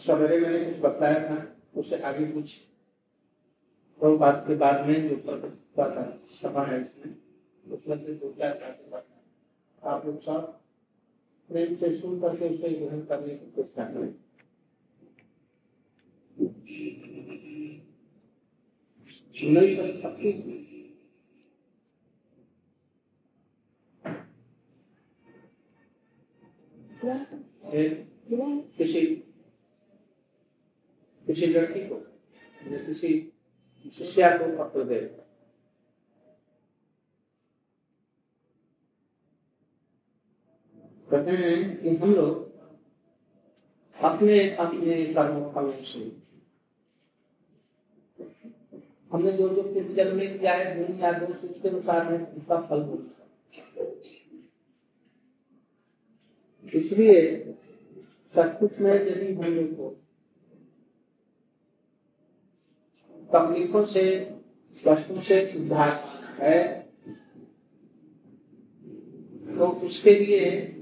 सवेरे मैंने कुछ बताया था उससे आगे कुछ तो बात के बाद में जो था सभा है इसमें उसमें से दो चार बातें आप लोग सब प्रेम से सुन करके उसे ग्रहण करने की चेष्टा करें। उन्नीस सौ छत्तीस में किसी किसी लड़की को, या किसी शिष्या को पत्र दे। कहते हैं कि हम लोग अपने अपने कर्म फलों से हमने जो जो जन्म में किया है दुनिया दोष उसके अनुसार है, उसका फल मिलता इसलिए सब कुछ में यदि हम लोग को तकलीफों से, कष्टों से उद्धार है। तो उसके लिए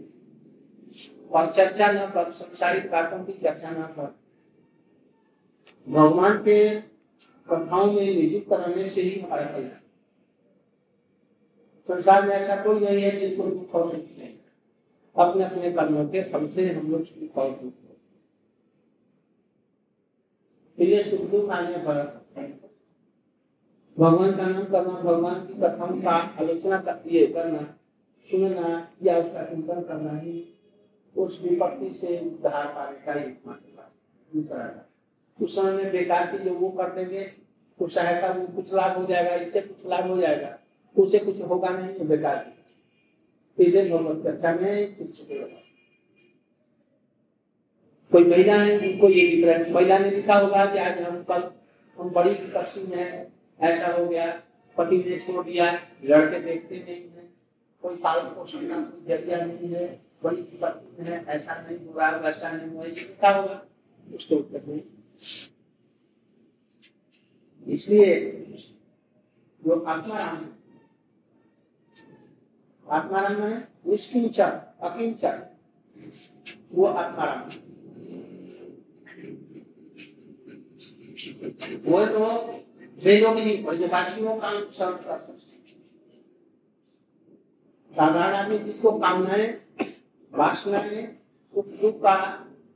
और चर्चा न कर, संसारिक बातों की चर्चा न कर। भगवान के कथाओं में नियुक्त कराने से ही हमारा कल्याण। संसार में ऐसा कोई नहीं है जिसको दुख और सुख नहीं अपने अपने कर्मों के फल से हम लोग सुख और दुख। ये सुख दुख आने पर भगवान का नाम करना, भगवान की कथाओं का आलोचना ये करना, सुनना, या उसका चिंतन करना ही, उस विपत्ति से उद्धार पाने का दूसरा उस समय में बेकार की जो वो कर देंगे, कुछ सहायता वो कुछ लाभ हो जाएगा, इससे कुछ लाभ हो जाएगा उसे कुछ होगा नहीं तो बेकार की इसलिए भगवत चर्चा में कुछ कोई महिला है, उनको ये लिख रहे महिला ने लिखा होगा कि आज हम कल, हम बड़ी कष्ट में है ऐसा हो गया। पति ने छोड़ दिया। लड़के देखते नहीं है। कोई पालन पोषण का ज़रिया नहीं है। बड़ी पत्नी है। ऐसा नहीं हुआ वैसा नहीं हुआ ये लिखा होगा? उसके उत्तर में इसलिए जो आत्माराम है आत्माराम है निष्किंचन अकिंचन वो आत्माराम वो तो नहीं ब्रजवासियों का अनुसरण कर सकते साधारण आदमी जिसको कामनाएँ, वासनाएँ सुख दुख का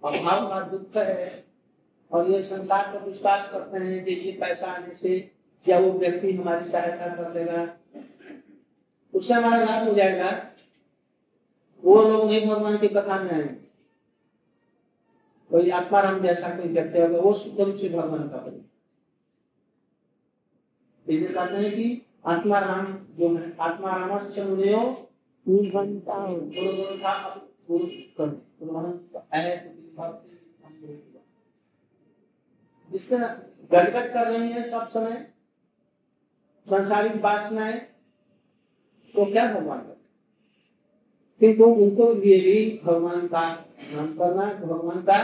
अभाव का दुख है और ये संसार पर विश्वास करते हैं, जैसे पैसा आने से क्या वो व्यक्ति हमारी सहायता कर देगा, उससे हमारा लाभ हो जाएगा। वो लोग नहीं भगवान की कथा में आएँगे। कोई आत्माराम जैसा कोई व्यक्ति होगा, वो शुद्ध रूप से भगवान का बने इसलिए कहते हैं कि आत्माराम जो है आत्माराम से मुनियो जिसका गजगज कर रही है सब समय संसारिक वासनाएँ तो क्या भगवान का किंतु उनको लिए भी भगवान का नाम करना भगवान का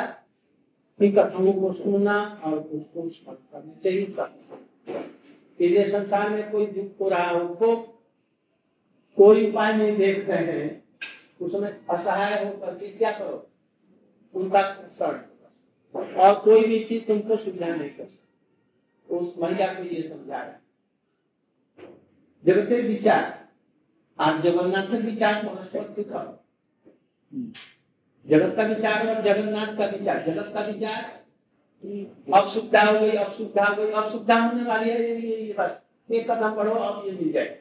कथाओं को सुनना और उसको स्मरण करने से इसलिए संसार में कोई दुख हो रहा हो तो कोई उपाय नहीं देख रहे हैं। उसमें असहाय होकर के क्या करो? उनका शरण और कोई भी चीज़ तुमको सुविधा नहीं कर सकती। उस महिला को ये समझा रहा जगत विचार। आप जगन्नाथ का विचार परस्पर करो? जगत का विचार और जगन्नाथ का विचार। जगत का विचार अब सुविधा हो गई अब सुविधा हो गई अब सुविधा होने वाली है ये, ये, बस। एक कदम बढ़ो अब ये मिल जाए।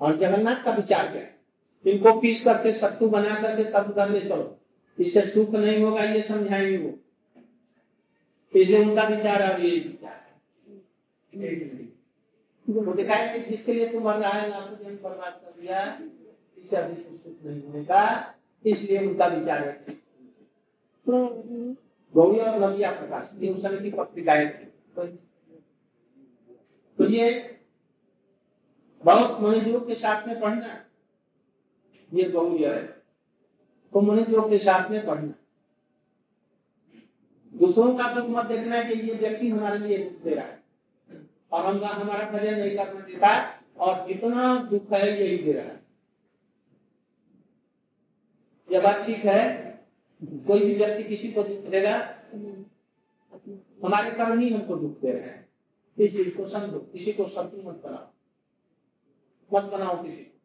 और जगन्नाथ का विचार क्या है? इनको पीस करके सत्तू बना करके तब कर ले चलो। इससे सुख नहीं होगा ये समझाएँगे वो। इसलिए उनका विचार और ये विचार है। तो दिखाएँगे जिसके लिए तुम मर रहा है ना बर्बाद कर दिया इससे अभी सुख नहीं होगा इसलिए उनका विचार है। गौरी और नविया प्रकाश, ये उस समय की पत्रिकाएँ थी। तो ये बहुत के साथ में पढ़ना ये गौरी है। तो के साथ में पढ़ना दूसरों का दुख मत देखना कि ये व्यक्ति हमारे लिए दुख दे रहा है। और हम हमारा भजन नहीं करना देता और जितना दुख है यही दे रहा है। यह बात ठीक है? कोई भी व्यक्ति किसी को दुख देगा, हमारे कर्म ही हमको दुख दे रहे हैं। किसी को समझो, किसी को शत्रु मत बनाओ। मत बनाओ किसी को।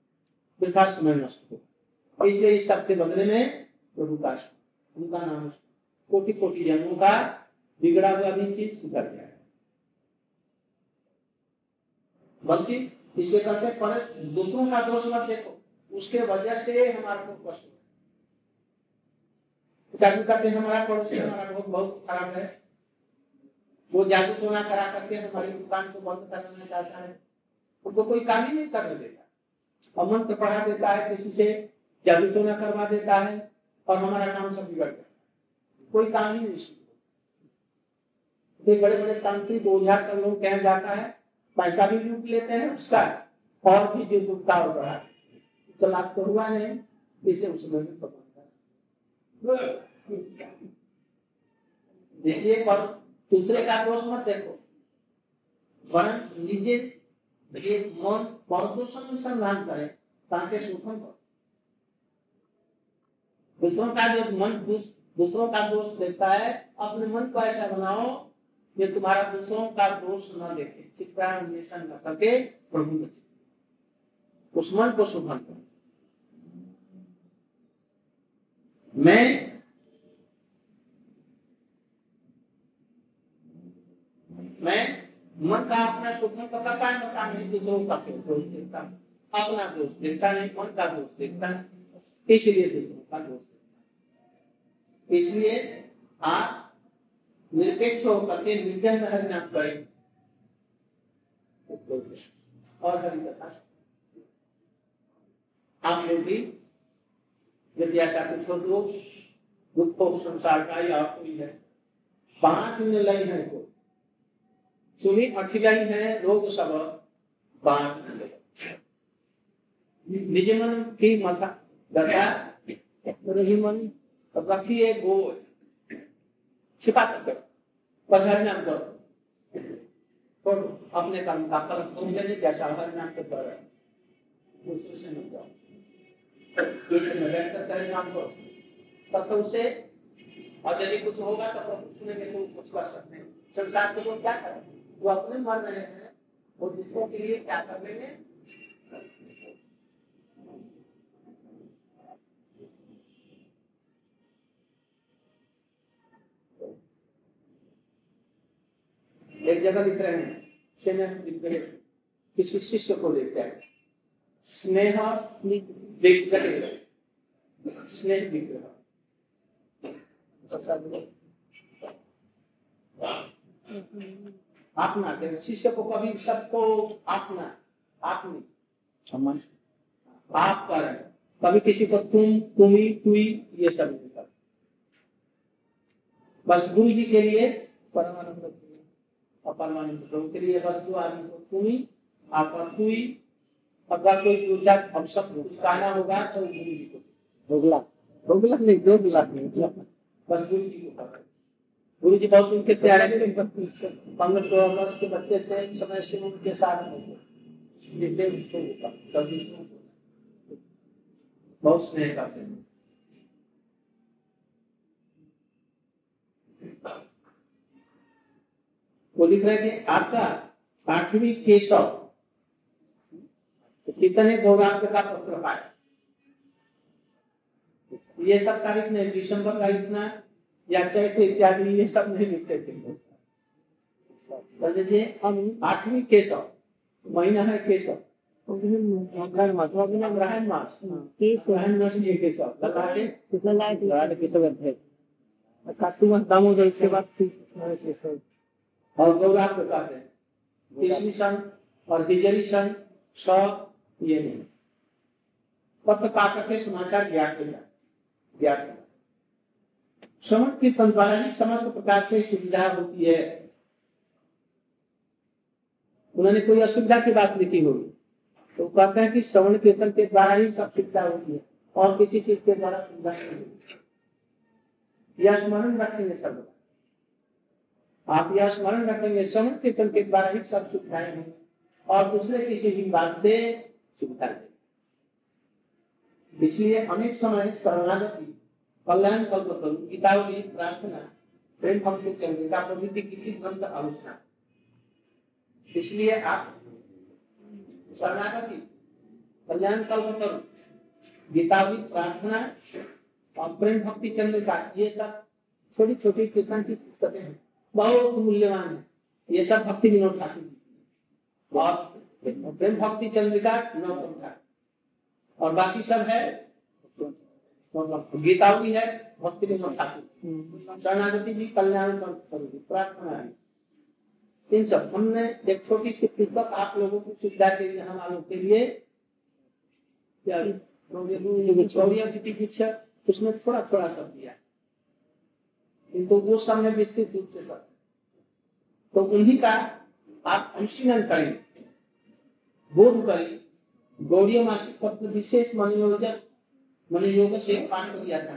वृद्धा समय नष्ट हो। इसलिए इस सबके बदले में प्रभु का उनका नाम कोटि कोटि जन्मों का बिगड़ा हुआ भी चीज़ सुधर गया बल्कि इसलिए कहते पर दूसरों का दोष मत देखो। उसके वजह से हमारे को कष्ट जादू हैं हमारा पड़ोसी हमारा बहुत बहुत खराब है। वो जादू टोना करा करके हमारी दुकान को बंद करना चाहता है। उनको कोई काम ही नहीं करने देता। और मंत्र पढ़ा देता है किसी से जादू टोना करवा देता है और हमारा काम सब बिगड़ जाता कोई काम ही नहीं बड़े बड़े तांत्रिक ओझा सब लोग कह जाता है पैसा भी लूट लेते हैं उसका और भी जो दुखता और बढ़ा तो लाभ तो हुआ नहीं इसलिए उसमें भी पकड़ इसलिए पर दूसरे का दोष मत देखो। वरन निजे ये मन परदोष अनुसंधान करे, ताकि सुखम करो दूसरों का जो मन दूसरों का दोष देखता है, अपने मन को ऐसा बनाओ, ये तुम्हारा दूसरों का दोष न देखे। चित्रान्वेषण न करके प्रभु उस मन को सुधर करो। मैं मैं मन का अपना सुखन का पता है बता नहीं दूसरों का दोष देखता अपना दोष देखता नहीं मन का दोष देखता इसलिए दूसरों का दोष देखता इसलिए आप निरपेक्ष होकर के निर्जन हरिनाम करें और हरि कथा। आप लोग भी यदि ऐसा कुछ हो तो दुख संसार का या कोई है पाँच लय है को तुम्ही है, रोग सब बाँध निज मन की माथा दता रही मन रखिए गो छिपा कर नाम करो। तो अपने कर्म का फल तुम देने जैसा हर नाम के द्वारा दूसरे से नहीं जाओ। दूसरे में बैठ कर नाम करो तब तो उसे, और यदि कुछ होगा तो प्रभु सुनेंगे तो कुछ कर सकते हैं। संसार को क्या करें वो अपने मर रहे हैं वो दूसरों के लिए क्या कर रहे हैं? एक जगह लिख रहे हैं स्नेह लिख रहे किसी शिष्य को देखते हैं। स्नेह विग्रह स्नेह विग्रह अपना शिष्य को कभी सबको अपना आत्मी। सम्मान। आप कर कभी किसी को तुम तुम्ही तुई ये सब नहीं कर बस गुरु जी के लिए परमानंद और परमानंद प्रभु के लिए बस दो आदमी को तुम्ही आप तुई अगर कोई दो हम सब कुछ कहना होगा तो गुरु जी को। दो लाख नहीं दो नहीं। बस गुरु जी को गुरु जी बहुत उनके प्यारे थे पंद्रह सोलह वर्ष के बच्चे से समय से उनके साथ बहुत स्नेह करते हैं। वो लिख रहे थे आपका आठवीं केशव तो कितने गौरांग का पत्र पाए ये सब तारीख ने दिसंबर का इतना या चैत्र इत्यादि ये सब नहीं लिखते थे हम आठवीं केशव महीना है केशव। ग्रहण मास ग्रहण मास। ग्रहण मास ये केशव। केशव कार्तिक मास दामोदर इसके बाद केशव। और गौरात बताते हैं। ईसवी सन और हिजरी सन सब ये नहीं। पत्र पाकर के समाचार ज्ञात ज्ञात श्रवण कीर्तन द्वारा ही समस्त प्रकार की सुविधा होती है। उन्होंने कोई असुविधा की बात लिखी होगी। तो कहते हैं कि श्रवण कीर्तन के द्वारा ही सब सुविधा होती है। और किसी चीज़ के द्वारा सुविधा नहीं होती। यह स्मरण रखेंगे सब आप यह स्मरण रखेंगे, श्रवण कीर्तन के द्वारा ही सब सुविधाएँ होंगी और दूसरे किसी भी बात से सुविधा इसलिए अनेक समय शरणागति कल्याण कल्प करूँ गीतावली प्रार्थना, प्रेम भक्ति चंद्रिका प्रवृत्ति की ग्रंथ आलोचना। इसलिए आप शरणागति, कल्याण कल्प करूँ गीतावली प्रार्थना और प्रेम भक्ति चंद्रिका ये सब छोटी छोटी कृष्ण की पुस्तकें हैं। बहुत मूल्यवान है। ये सब भक्ति विनोद ठाकुर और प्रेम भक्ति चंद्रिका नौ और बाकी सब है गीतावली है भक्ति विनोद ठाकुर। शरणागति जी कल्याण प्रार्थना है इन सब हमने एक छोटी सी पुस्तक आप लोगों की सुविधा के लिए हम लोग के लिए उसमें थोड़ा थोड़ा सब दिया किंतु वो सब में विस्तृत रूप से सब। तो उन्हीं का आप अनुशीलन करें बोध करें। गौरी मासिक पत्र विशेष मनोयोजन मनोयोग से पाठ कर दिया था।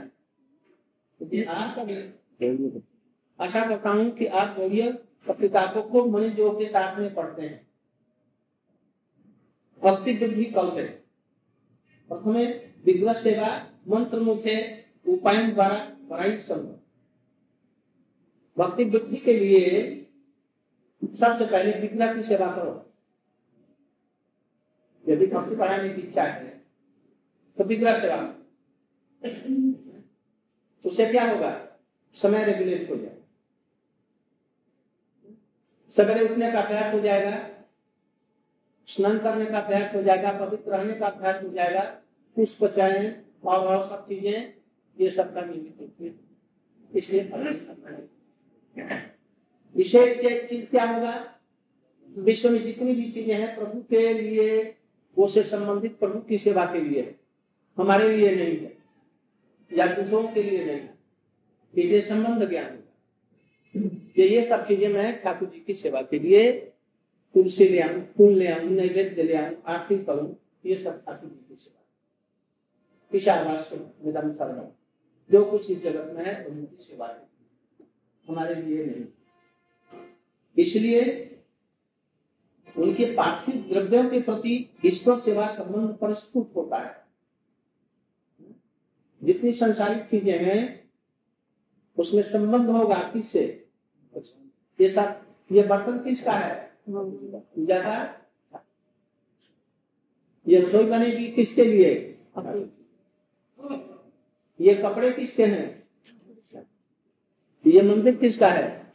आशा करता हूँ कि आप गौड़ीय पत्रिकाओं को मनोयोग के साथ में पढ़ते हैं। भक्ति वृद्धि कल है प्रथम विग्रह सेवा मंत्र मुखे उपाय द्वारा पढ़ाई संभव। भक्ति वृद्धि के लिए सबसे पहले विग्रह की सेवा करो। यदि भक्ति पढ़ाने की इच्छा है तो विग्रह सेवा उससे क्या होगा? समय रेगुलेट हो जाएगा। सवेरे उठने का प्रयास हो जाएगा स्नान करने का प्रयास हो जाएगा पवित्र रहने का प्रयास हो जाएगा पुष्प चयन और, और सब चीज़ें ये सब का निमित्त इसलिए विशेष एक चीज़ क्या होगा? विश्व में जितनी भी चीज़ें हैं प्रभु के लिए वो से संबंधित प्रभु की सेवा के लिए हमारे लिए नहीं है। या दूसरों के लिए नहीं। इसलिए संबंध ज्ञान ये ये सब चीज़ें मैं ठाकुर जी की सेवा के लिए तुलसी ले आऊँ फूल ले आऊँ नैवेद्य ले आऊँ आरती करूँ, ये सब ठाकुर जी की सेवा। जो कुछ इस जगत में है, उनकी सेवा है। हमारे लिए नहीं। इसलिए उनके पार्थिव द्रव्यों के प्रति ईश्वर सेवा संबंध प्रस्तुत होता है। जितनी संसारिक चीज़ें हैं, उसमें संबंध होगा किससे? ये सब, ये बर्तन किसका है? ज़्यादा? ये रसोई बनेगी किसके लिए? ये कपड़े किसके हैं? ये मंदिर किसका है?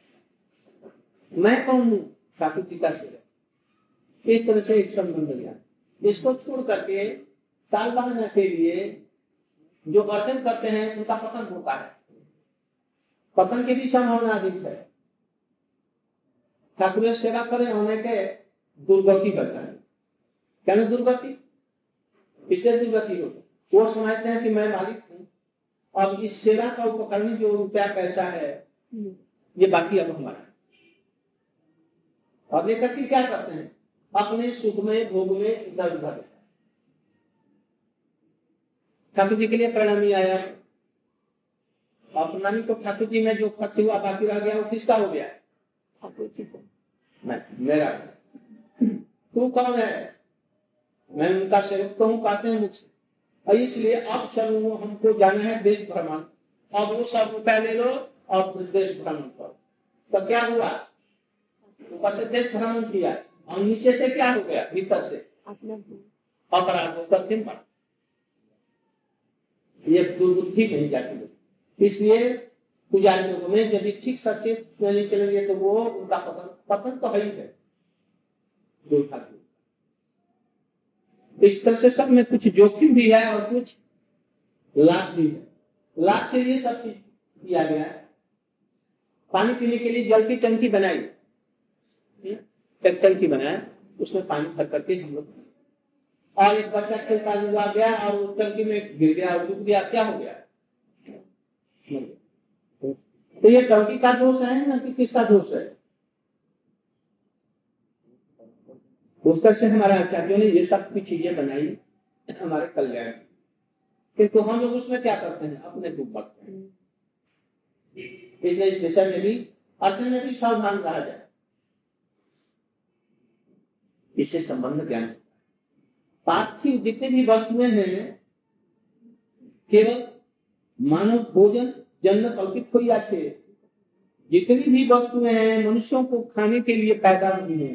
मैं कौन हूँ? प्राकृतिक का से इस तरह से एक संबंध गया। इसको छोड़ करके ताल बहाने के लिए जो अर्चन करते हैं, उनका पतन होता है। पतन की भी संभावना अधिक है। ठाकुर सेवा करें होने के दुर्गति है क्या दुर्गति? इसलिए दुर्गति हो वो समझते हैं कि मैं मालिक हूँ। और इस सेवा का उपकरण जो रुपया पैसा है, ये बाकी अब हमारा और लेकर के क्या करते हैं? अपने सुख में, भोग में इधर उधर। ठाकुर जी के लिए प्रणामी आया। और प्रणामी को ठाकुर जी में जो खर्च हुआ बाकी रह गया वो किसका हो गया? ठाकुर जी को। मैं मेरा। तू कौन है? मैं उनका सेवक तो हूँ कहते हैं मुझसे। और इसलिए अब चलो हमको जाना है देश भ्रमण। अब वो सब रुपया ले लो और देश भ्रमण करो। तो क्या हुआ? ऊपर से देश भ्रमण किया। और नीचे से क्या हो गया? भीतर से। अपराध होकर दिन पड़ा ये दुर्बुद्धि नहीं जाती है। इसलिए पुजारियों में यदि ठीक सचेत नहीं चलेंगे तो वो उनका पतन पतन तो है ही है। इस तरह से सब में कुछ जोखिम भी है और कुछ लाभ भी है। लाभ के लिए सब चीज़ किया गया है। पानी पीने के लिए जल की टंकी बनाई। एक टंकी बनाया, उसमें पानी भर करके हम लोग और एक बच्चा खेलता हुआ गया और उस टंकी में गिर गया और डूब गया, क्या हो गया? तो ये टंकी का दोष है ना कि किसका दोष है? तरह से हमारे आचार्यों ने ये सब की चीज़ें बनाई हमारे कल्याण किंतु हम लोग उसमें क्या करते हैं? अपने दुख बढ़ते हैं। इस विषय में भी अर्जुन में भी सावधान रहा जाए। इससे संबंध ज्ञान पार्थिव जितने भी वस्तुएँ हैं केवल मानव भोजन जन्म कल्पित हुई আছে जितनी भी वस्तुएँ हैं मनुष्यों को खाने के लिए पैदा हुई है।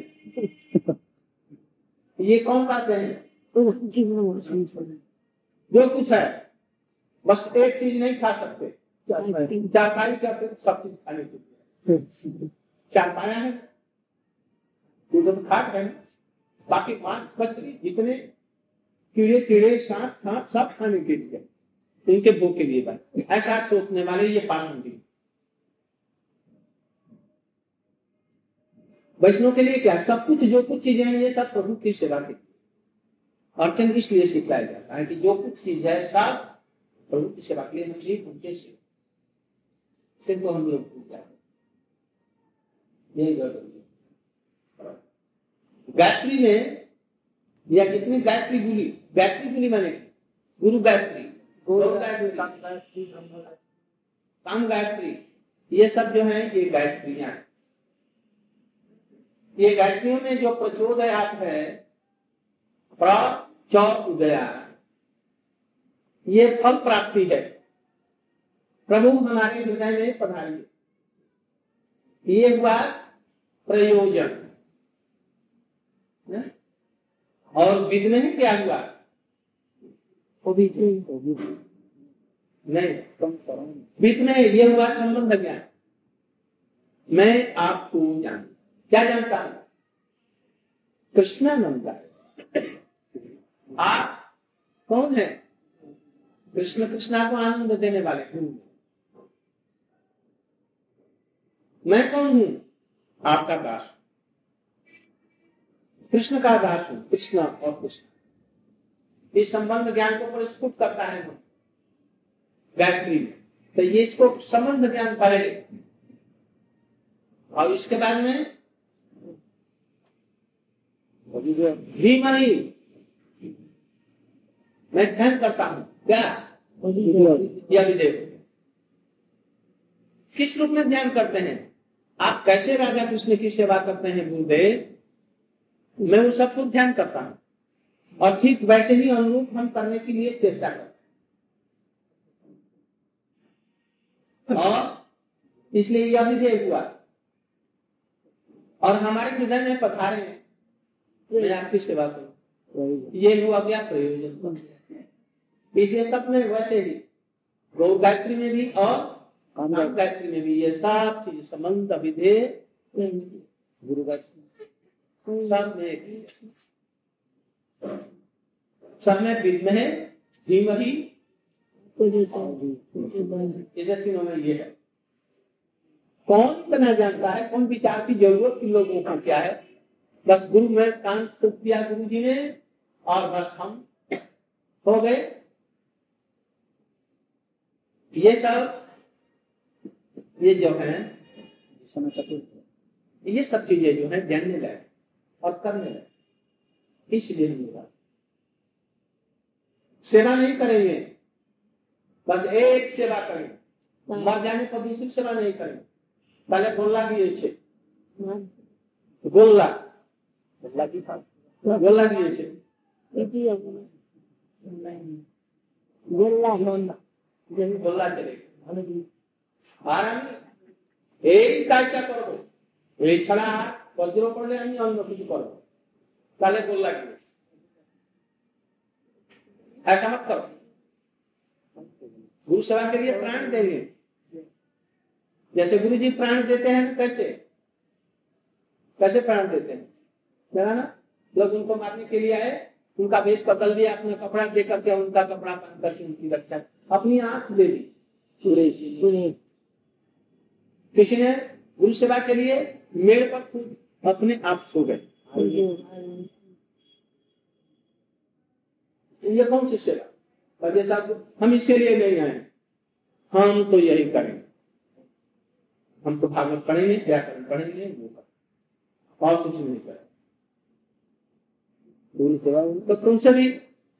ये कौन खाते हैं? जो कुछ है बस एक चीज़ नहीं खा सकते। चारपाई करते तो सब चीज़ खाने के लिए। चारपाया है? तो तो खाट है बाकी मांस मछली जितने कीड़े कीड़े, सांप सांप, सब खाने के लिए। इनके भूख के लिए बने ऐसा सोचने वाले ये पालन भी वैष्णव के लिए क्या? सब कुछ, जो कुछ चीज़ें हैं, ये सब प्रभु की सेवा की अर्चन इसलिए सिखाया जाता है कि जो कुछ चीज़ है, सब प्रभु की सेवा के लिए, हम भी उनके से फिर तो हम लोग भूल यही ज़रूरी गायत्री में या कितनी गायत्री बोली? गायत्री बोली मैंने गुरु गायत्री गुरु गायत्री काम गायत्री ये सब जो है ये गायत्रियाँ ये गायत्रियों में जो प्रचोदयात है प्रचोदया। ये फल प्राप्ति है। प्रभु हमारे हृदय में पधारिए। ये हुआ प्रयोजन। न? और विघ्न है क्या हुआ नहीं विघ्न ये हुआ संबंध ज्ञान मैं आपको जान क्या जानता हूँ? कृष्णानंद आप कौन है? कृष्ण कृष्णा को आनंद देने वाले मैं कौन हूँ? आपका दास। कृष्ण का दास हूँ, कृष्ण और कृष्ण। इस संबंध ज्ञान को प्रस्तुत करता है गायत्री में। तो ये इसको संबंध ज्ञान पहले और इसके बाद में धीमही मैं ध्यान करता हूँ। क्या? विदेव किस रूप में ध्यान करते हैं? आप कैसे राजा कृष्ण की सेवा करते हैं, गुरुदेव? मैं उन सबको ध्यान करता हूँ। और ठीक वैसे ही अनुरूप हम करने के लिए चेष्टा करते और इसलिए यह विधेय हुआ। और हमारे हृदय में पथारे हैं। आपकी सेवा करूँ। ये हुआ गया प्रयोजन। इसलिए सब में वैसे ही गौ गायत्री में भी और गायत्री में भी ये सब चीज़, संबंध विधेय गुरु गायत्री सब में तीनों में ये है। कौन इतना जानता है? कौन विचार की ज़रूरत की लोगों को क्या है? बस गुरु में कान टूट दिया गुरु जी ने, और बस हम हो गए। ये सब, ये जो है, ये सब चीज़ें जो है जानने लगे और करने लगे। इसलिए हिंदू सेवा नहीं करेंगे। बस एक सेवा करेंगे। मर जाने पर दूसरी सेवा नहीं करेंगे। पहले गोल्ला दिए छे गोल्ला। गोल्ला की था। गोल्ला दिए छे गोल्ला। গোল্লা চলে আর আমি এই কাজটা করবো এছাড়া আর বজ্র করলে আমি অন্য কিছু করবো তাহলে গোল্লা কি ऐसा मत करो गुरु सेवा के लिए प्राण देंगे जैसे गुरु जी प्राण देते हैं तो कैसे कैसे प्राण देते हैं देखा ना लोग उनको मारने के लिए आए उनका वेश बदल दिया अपना कपड़ा दे करके उनका कपड़ा पहन करके उनकी रक्षा अपनी आंख दे दी किसी ने गुरु सेवा के लिए मेड़ पर खुद अपने आप सो गए। ये कौन सी सेवा? जैसा हम इसके लिए नहीं आए। हम तो यही करेंगे। हम तो भागवत पढ़ेंगे व्याकरण पढ़ेंगे वो करेंगे। और कुछ नहीं करेंगे। गुरु सेवा तो तुमसे भी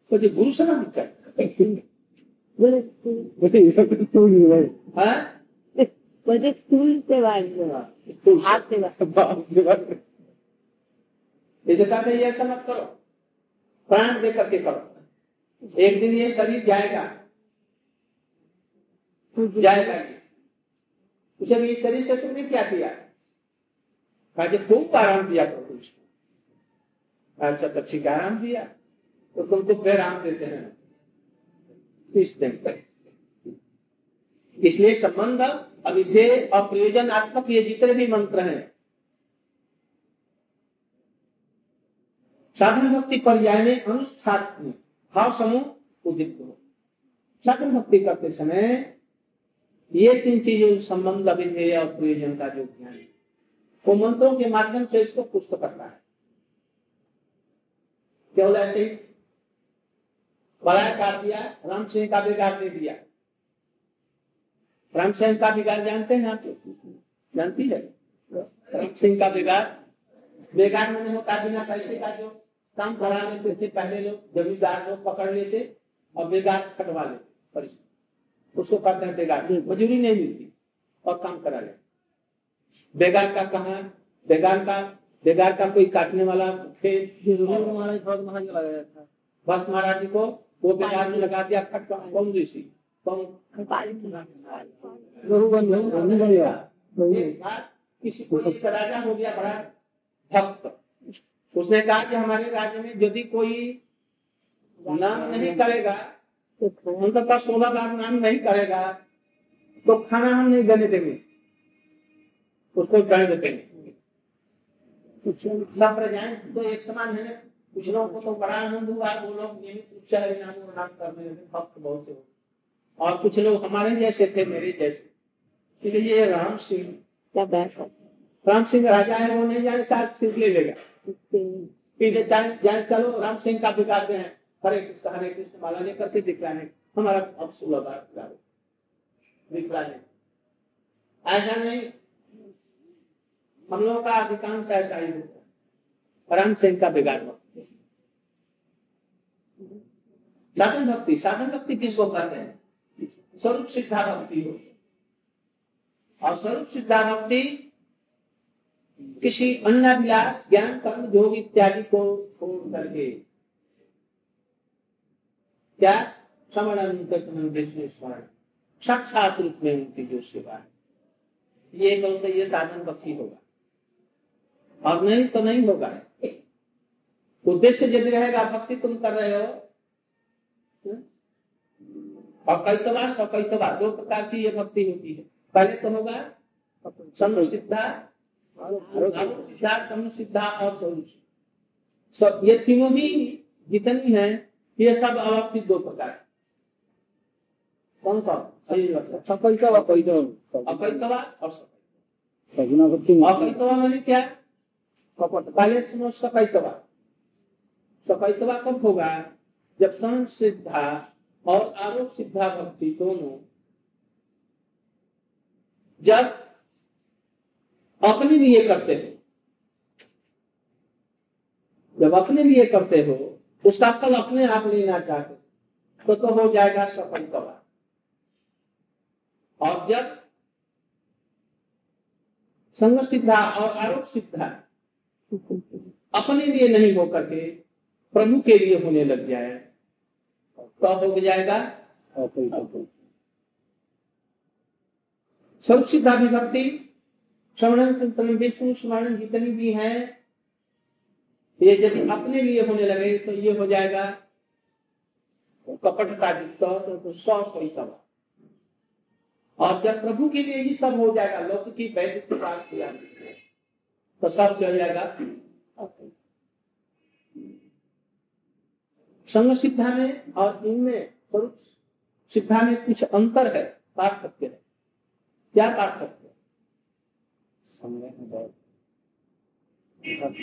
तो जो गुरु सेवा भी कर। बोले स्कूल वही सब तो स्थूल ही है हाँ? बोले स्कूल सेवा ये कहते हैं ये ऐसा मत करो। प्राण दे करके करो। एक दिन ये शरीर जाएगा। जाएगा ये भी इस शरीर से तुमने क्या किया? कहा कि खूब आराम दिया प्रभु इसको अच्छा तो ठीक आराम दिया। तो तुमको फिर आराम देते हैं। इस दिन। पर इसलिए संबंध अविधेय और प्रयोजनात्मक ये जितने भी मंत्र हैं साधन भक्ति पर्याय में अनुष्ठान भाव समूह उदित हो। साधन भक्ति करते समय ये तीन चीज़ों संबंध अविधेय और प्रयोजन का जो ज्ञान है, वो मंत्रों के माध्यम से इसको पुष्ट करता है। केवल ऐसे ही? बड़ा काट दिया राम सिंह का बिगाड़ दे दिया। राम सिंह का बिगाड़ जानते हैं आप? जानती है? राम सिंह का बिगाड़ बेगाड़ मैंने होता बिना पैसे का जो काम करा लेते थे पहले लोग जमींदार लोग पकड़ लेते और बेगाड़ कटवा लेते परिश्रम। उसको कहते हैं बेगाड़ मजूरी नहीं मिलती और काम करा लेते। बेगाड़ का कहा? बेगाड़ का बेगाड़ का कोई काटने वाला खेत? महाराज भक्त को वो बेगाड़ में लगा दिया खट कौन ऋषि राजा हो गया बड़ा भक्त उसने कहा कि हमारे राज्य में यदि कोई नाम नहीं करेगा अंततः सोलह बार नाम नहीं करेगा तो खाना हम नहीं देने देंगे। उसको दंड देंगे सब प्रजाएँ तो एक समान है कुछ लोगों को तो बड़ा आनंद हुआ, वो लोग नियमित रूप से हरिनाम नाम करने लगे, भक्त बहुत से और कुछ लोग हमारे जैसे थे मेरे जैसे। क्योंकि ये राम सिंह। राम सिंह राजा है वो नहीं जाने साथ सिंह ले लेगा। पीछे जाए चलो राम सिंह का बिगाड़ते हैं। हरे कृष्ण हरे कृष्ण माला लेकर के दिखलाने। हमारा अब सोलह बार बिगाड़ो दिखलाने। ऐसा नहीं। हम लोगों का अधिकांश ऐसा ही होता है। राम सिंह का बिगाड़ साधन भक्ति साधन भक्ति किसको कहते हैं? स्वरूप सिद्धा भक्ति हो। और स्वरूप सिद्धा भक्ति किसी अन्य विलास ज्ञान, कर्म, योग इत्यादि को छोड़ करके क्या स्मरण साक्षात रूप में उनकी जो सेवा है, ये कौन सा ये साधन भक्ति होगा। और नहीं तो नहीं होगा। उद्देश्य यदि रहेगा, भक्ति तुम कर रहे हो और कैतवा सकैतवा दो प्रकार की ये भक्ति होती है। पहले तो होगा? सिद्धा सिद्धा और स्वरूप सब ये तीनों भी जितनी है ये सब अवस्थित दो प्रकार कौन सा? अकैतवा और सगुना भक्ति अकैतवा मैंने क्या? कपट। पहले सुनो सकैतवा सकैतवा कब होगा? जब सं सिद्धा और आरोप सिद्धा भक्ति दोनों। जब अपने लिए करते हो, जब अपने लिए करते हो, उसका फल अपने आप लेना चाहते तो तो हो जाएगा सफल कवा और जब संग सिद्धा और आरोप सिद्धा अपने लिए नहीं हो करके प्रभु के लिए होने लग जाए तो हो जाएगा सर्व सिद्धा विभक्ति श्रवण कीर्तन विष्णु स्मरण जितनी भी हैं ये यदि अपने लिए होने लगे तो ये हो जाएगा कपटता युक्त तो सौ पैसा और जब प्रभु के लिए ही सब हो जाएगा लोक की वैदिक बात किया। तो सब चल जाएगा संग सिद्धा में और इनमें स्वरूप सिद्धा में कुछ अंतर है, पार्थक्य है। क्या पार्थक्य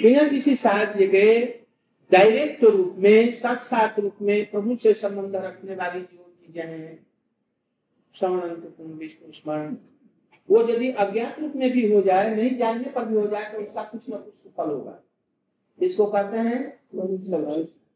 बिना किसी साहाय्य के डायरेक्ट रूप में, साक्षात रूप में प्रभु से संबंध रखने वाली जो चीज़ें हैं श्रवण विष्णु, स्मरण, वो यदि अज्ञात रूप में भी हो जाए, नहीं जानने पर भी हो जाए तो उसका कुछ न कुछ सफल होगा। इसको कहते हैं?